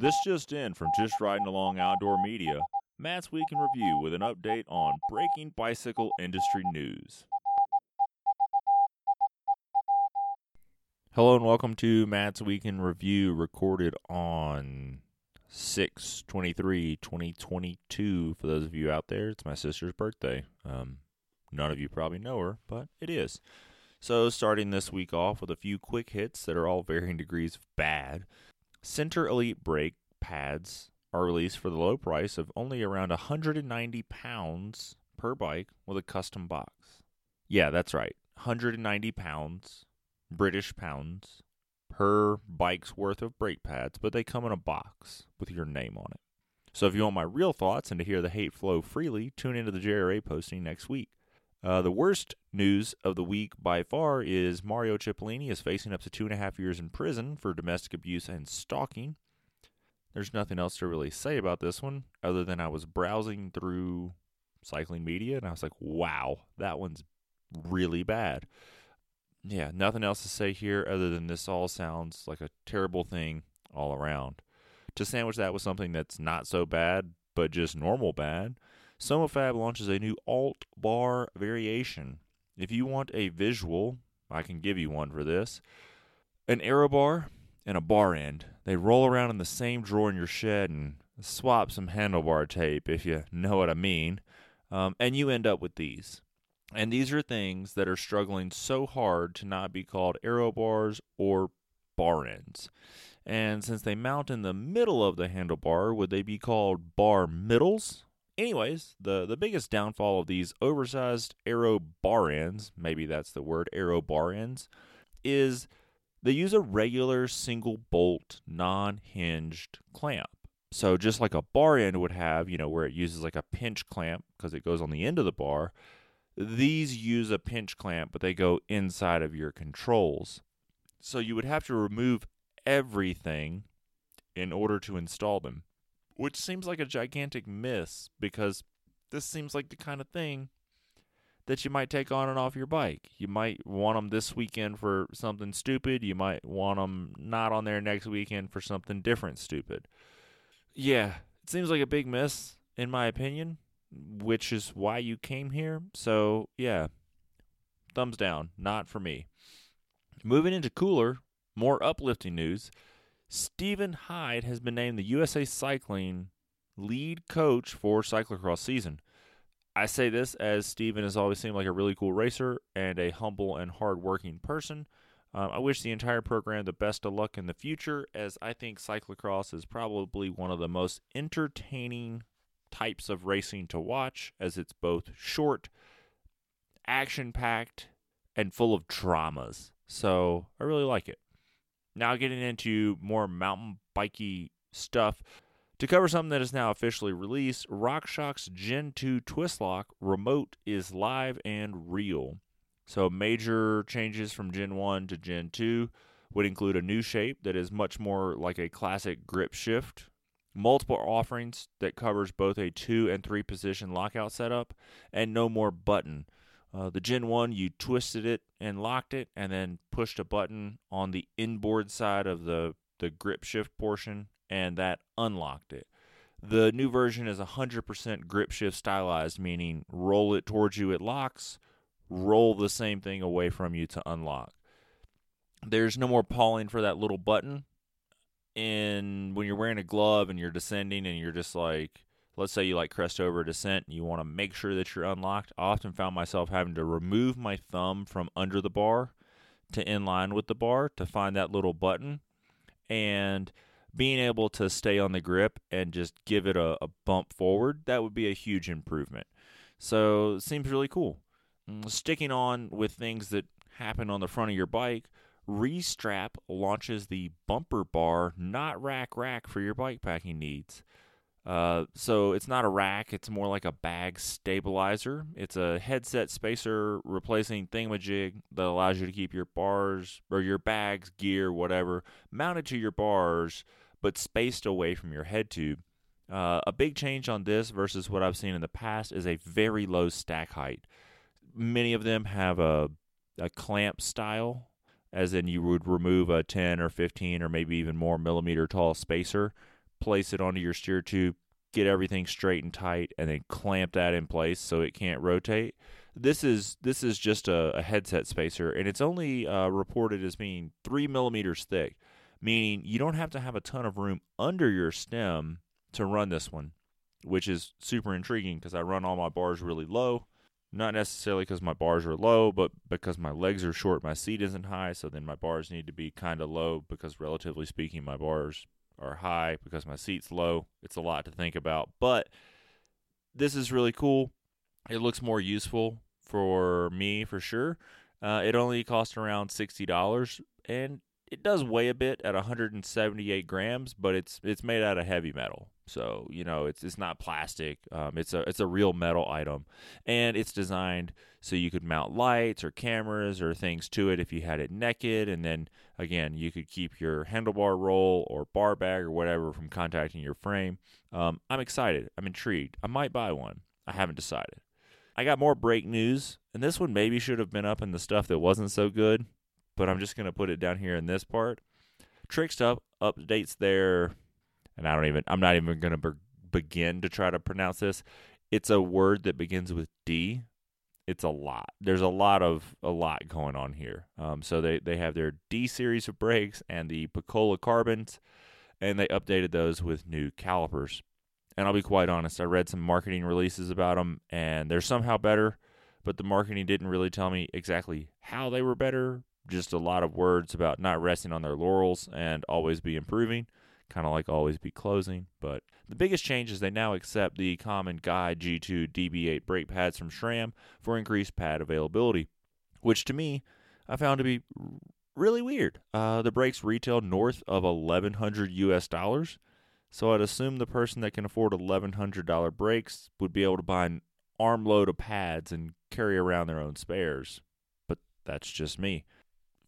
This just in from Just Riding Along Outdoor Media, Matt's Week in Review with an update on breaking bicycle industry news. Hello and welcome to Matt's Week in Review, recorded on 6 23 2022. For those of you out there, it's my sister's birthday. Um, none of you probably know her, but it is. So, starting this week off with a few quick hits that are all varying degrees of bad. Sinter Elite brake pads are released for the low price of only around 190 pounds per bike with a custom box. Yeah, that's right. 190 pounds, British pounds, per bike's worth of brake pads, but they come in a box with your name on it. So if you want my real thoughts and to hear the hate flow freely, tune into the JRA posting next week. Uh, the worst news of the week by far is Mario Cipollini is facing up to two and a half years in prison for domestic abuse and stalking. There's nothing else to really say about this one other than I was browsing through cycling media and I was like, wow, that one's really bad. Yeah, nothing else to say here other than this all sounds like a terrible thing all around. To sandwich that with something that's not so bad, but just normal bad, SomaFab launches a new alt bar variation. If you want a visual, I can give you one for this. An aero bar and a bar end. They roll around in the same drawer in your shed and swap some handlebar tape, if you know what I mean. Um, and you end up with these. And these are things that are struggling so hard to not be called aero bars or bar ends. And since they mount in the middle of the handlebar, would they be called bar middles Anyways, the, the biggest downfall of these oversized aero bar ends, maybe that's the word, aero bar ends, is they use a regular single bolt, non hinged clamp. So just like a bar end would have, you know, where it uses like a pinch clamp because it goes on the end of the bar, these use a pinch clamp, but they go inside of your controls. So you would have to remove everything in order to install them which seems like a gigantic miss because this seems like the kind of thing that you might take on and off your bike. You might want them this weekend for something stupid. You might want them not on there next weekend for something different stupid. Yeah, it seems like a big miss, in my opinion, which is why you came here. So, yeah, thumbs down. Not for me. Moving into cooler, more uplifting news. Stephen Hyde has been named the USA Cycling lead coach for cyclocross season. I say this as Stephen has always seemed like a really cool racer and a humble and hardworking person. Um, I wish the entire program the best of luck in the future, as I think cyclocross is probably one of the most entertaining types of racing to watch, as it's both short, action packed, and full of dramas. So I really like it. Now, getting into more mountain bikey stuff. To cover something that is now officially released, RockShox Gen 2 TwistLoc Remote is live and real. So, major changes from Gen 1 to Gen 2 would include a new shape that is much more like a classic grip shift, multiple offerings that covers both a 2 and 3 position lockout setup, and no more button. Uh, the Gen 1, you twisted it and locked it, and then pushed a button on the inboard side of the, the grip shift portion, and that unlocked it. The new version is 100% grip shift stylized, meaning roll it towards you, it locks, roll the same thing away from you to unlock. There's no more pawing for that little button. And when you're wearing a glove and you're descending and you're just like, let's say you like crest over descent and you want to make sure that you're unlocked, I often found myself having to remove my thumb from under the bar to in line with the bar to find that little button and being able to stay on the grip and just give it a, a bump forward, that would be a huge improvement. So, it seems really cool. Mm, sticking on with things that happen on the front of your bike, Restrap launches the bumper bar, not rack rack for your bike packing needs. Uh, so it's not a rack, it's more like a bag stabilizer. It's a headset spacer replacing thingamajig that allows you to keep your bars or your bags, gear, whatever, mounted to your bars, but spaced away from your head tube. Uh, a big change on this versus what I've seen in the past is a very low stack height. Many of them have a, a clamp style, as in you would remove a 10 or 15 or maybe even more millimeter tall spacer place it onto your steer tube, get everything straight and tight, and then clamp that in place so it can't rotate. This is this is just a, a headset spacer, and it's only uh, reported as being three millimeters thick, meaning you don't have to have a ton of room under your stem to run this one, which is super intriguing because I run all my bars really low. Not necessarily because my bars are low, but because my legs are short, my seat isn't high, so then my bars need to be kind of low because, relatively speaking, my bars are high because my seat's low. It's a lot to think about, but this is really cool. It looks more useful for me for sure. Uh, it only cost around sixty dollars, and it does weigh a bit at 178 grams, but it's it's made out of heavy metal, so you know it's it's not plastic. Um, it's a it's a real metal item, and it's designed so you could mount lights or cameras or things to it if you had it naked, and then again you could keep your handlebar roll or bar bag or whatever from contacting your frame. Um, I'm excited. I'm intrigued. I might buy one. I haven't decided. I got more break news, and this one maybe should have been up in the stuff that wasn't so good, but I'm just going to put it down here in this part. Trickstuff updates their, and I don't even, I'm not even going to be- begin to try to pronounce this. It's a word that begins with D. It's a lot. There's a lot of a lot going on here. Um, so they they have their D series of brakes and the Piccola carbons, and they updated those with new calipers. And I'll be quite honest, I read some marketing releases about them, and they're somehow better, but the marketing didn't really tell me exactly how they were better. Just a lot of words about not resting on their laurels and always be improving, kind of like always be closing. But the biggest change is they now accept the common Guide G2 DB8 brake pads from SRAM for increased pad availability, which to me I found to be really weird. Uh, the brakes retail north of 1100 US dollars so I'd assume the person that can afford $1,100 brakes would be able to buy an armload of pads and carry around their own spares. But that's just me.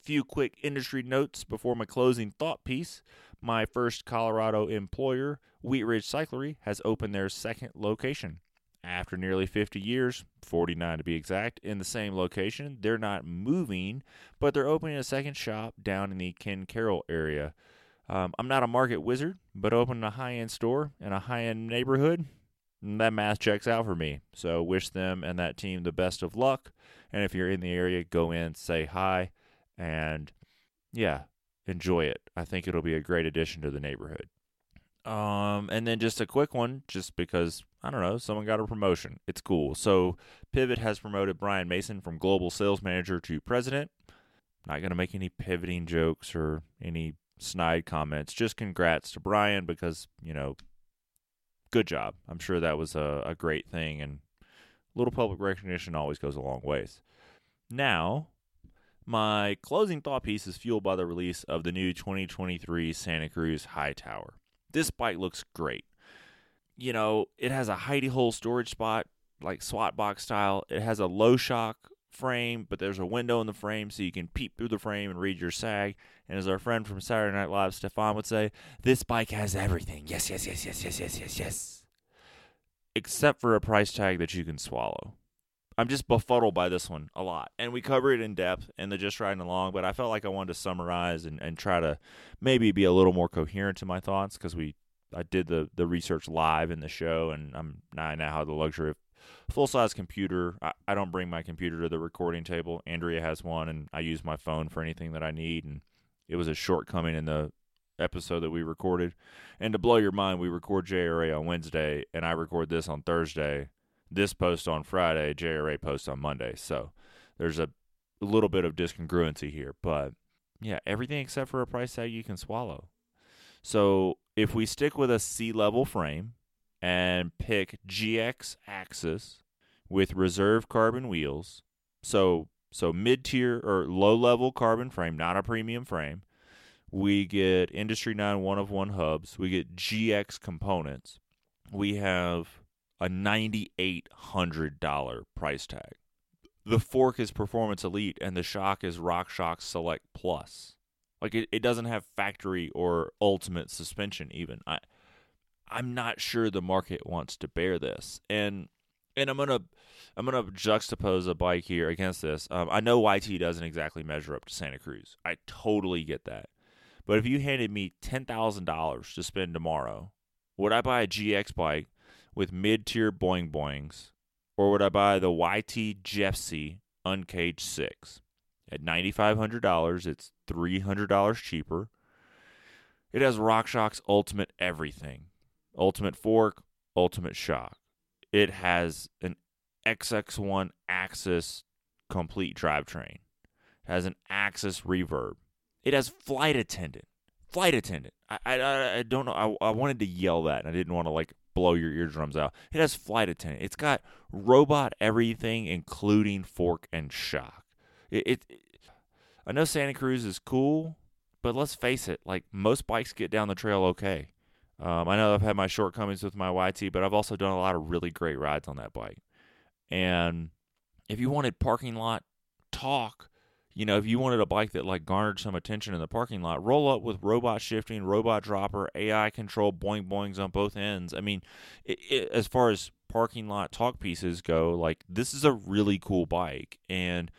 Few quick industry notes before my closing thought piece. My first Colorado employer, Wheat Ridge Cyclery, has opened their second location. After nearly 50 years, 49 to be exact, in the same location, they're not moving, but they're opening a second shop down in the Ken Caryl area. Um, I'm not a market wizard, but opening a high end store in a high end neighborhood, that math checks out for me. So wish them and that team the best of luck. And if you're in the area, go in, say hi, and yeah, enjoy it. I think it'll be a great addition to the neighborhood. Um, and then just a quick one, just because I don't know, someone got a promotion. It's cool. So Pivot has promoted Brian Mason from global sales manager to president. Not gonna make any pivoting jokes or any snide comments. Just congrats to Brian because, you know, good job. I'm sure that was a, a great thing, and a little public recognition always goes a long ways. Now, my closing thought piece is fueled by the release of the new 2023 Santa Cruz Hightower. This bike looks great. You know, it has a hidey hole storage spot, like SWAT box style. It has a low shock frame, but there's a window in the frame so you can peep through the frame and read your sag. And as our friend from Saturday Night Live, Stefan, would say, this bike has everything. Yes, yes, yes, yes, yes, yes, yes, yes. Except for a price tag that you can swallow. I'm just befuddled by this one a lot. And we cover it in depth in the Just Riding Along, but I felt like I wanted to summarize and, and try to maybe be a little more coherent to my thoughts because we I did the, the research live in the show and I'm now I now have the luxury of full size computer. I, I don't bring my computer to the recording table. Andrea has one, and I use my phone for anything that I need. And it was a shortcoming in the episode that we recorded. And to blow your mind, we record JRA on Wednesday, and I record this on Thursday. This post on Friday, JRA post on Monday. So there's a little bit of discongruency here, but yeah, everything except for a price tag you can swallow. So if we stick with a C level frame, and pick GX AXS with reserve carbon wheels. So so mid tier or low level carbon frame, not a premium frame. We get Industry 9 one of one hubs. We get GX components. We have a $9,800 price tag. The fork is Performance Elite and the shock is RockShox Select Plus. Like it, it doesn't have factory or ultimate suspension even. I I'm not sure the market wants to bear this. And and I'm gonna I'm gonna juxtapose a bike here against this. Um, I know YT doesn't exactly measure up to Santa Cruz. I totally get that. But if you handed me ten thousand dollars to spend tomorrow would I buy a GX bike with mid tier boing boings, or would I buy the YT Jeffsy Uncaged 6? At $9,500, it's $300 cheaper. It has RockShox Ultimate everything Ultimate Fork, Ultimate Shock. It has an XX1 AXS complete drivetrain. It has an AXS reverb. It has flight attendant. Flight attendant. I, I, I don't know. I, I wanted to yell that, and I didn't want to like blow your eardrums out. It has flight attendant. It's got robot everything, including fork and shock. It, it, it I know Santa Cruz is cool, but let's face it. Like most bikes get down the trail okay. Um, I know I've had my shortcomings with my YT, but I've also done a lot of really great rides on that bike. And if you wanted parking lot talk, you know, if you wanted a bike that like garnered some attention in the parking lot, roll up with robot shifting, robot dropper, AI control, boing boings on both ends. I mean, it, it, as far as parking lot talk pieces go, like this is a really cool bike, and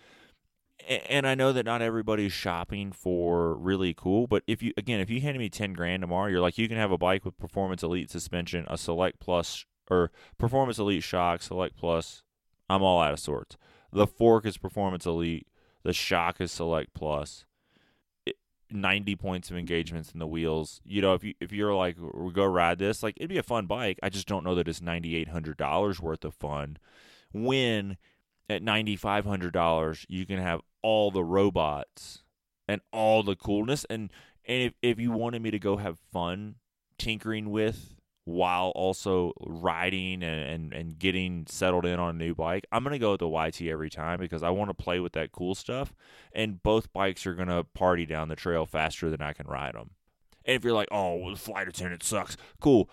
and I know that not everybody's shopping for really cool, but if you again, if you handed me ten grand tomorrow, you're like, you can have a bike with performance elite suspension, a select plus or performance elite shock, select plus. I'm all out of sorts. The fork is performance elite. The shock is select plus. 90 points of engagements in the wheels. You know, if you if you're like we go ride this, like it'd be a fun bike. I just don't know that it's $9800 worth of fun when at $9500 you can have all the robots and all the coolness and and if, if you wanted me to go have fun tinkering with while also riding and, and, and getting settled in on a new bike, I'm going to go with the YT every time because I want to play with that cool stuff. And both bikes are going to party down the trail faster than I can ride them. And if you're like, oh, the flight attendant sucks, cool.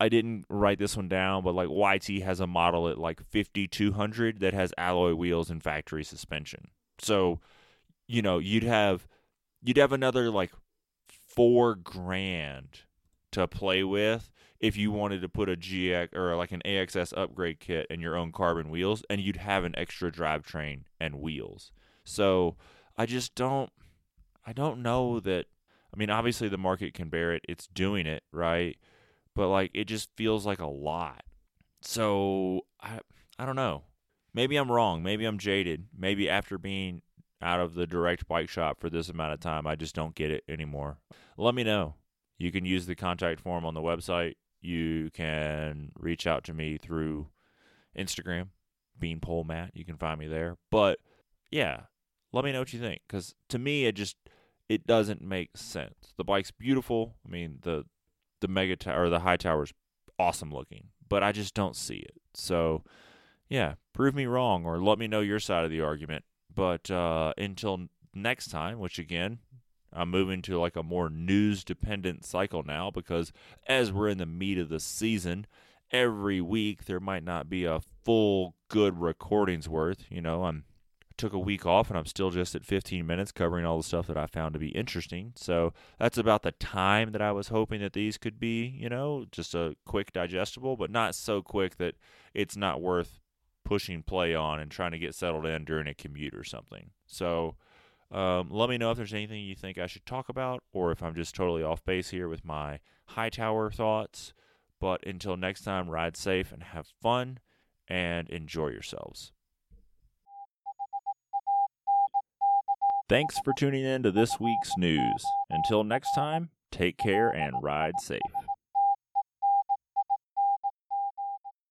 I didn't write this one down, but like YT has a model at like 5200 that has alloy wheels and factory suspension. So, you know, you'd have you'd have another like four grand to play with if you wanted to put a GX or like an AXS upgrade kit and your own carbon wheels, and you'd have an extra drivetrain and wheels. So I just don't, I don't know that. I mean, obviously the market can bear it; it's doing it right, but like it just feels like a lot. So I, I don't know. Maybe I'm wrong. Maybe I'm jaded. Maybe after being out of the direct bike shop for this amount of time, I just don't get it anymore. Let me know. You can use the contact form on the website. You can reach out to me through Instagram, Beanpole Matt. You can find me there. But yeah, let me know what you think because to me it just it doesn't make sense. The bike's beautiful. I mean the the Megatower or the Hightower's awesome looking, but I just don't see it. So yeah, prove me wrong or let me know your side of the argument. But uh, until next time, which again I'm moving to like a more news dependent cycle now because as we're in the meat of the season, every week there might not be a full good recordings worth. You know, I'm took a week off and I'm still just at 15 minutes covering all the stuff that I found to be interesting. So that's about the time that I was hoping that these could be, you know, just a quick digestible, but not so quick that it's not worth pushing play on and trying to get settled in during a commute or something. So um, let me know if there's anything you think I should talk about or if I'm just totally off base here with my Hightower thoughts. But until next time, ride safe and have fun and enjoy yourselves. Thanks for tuning in to this week's news. Until next time, take care and ride safe.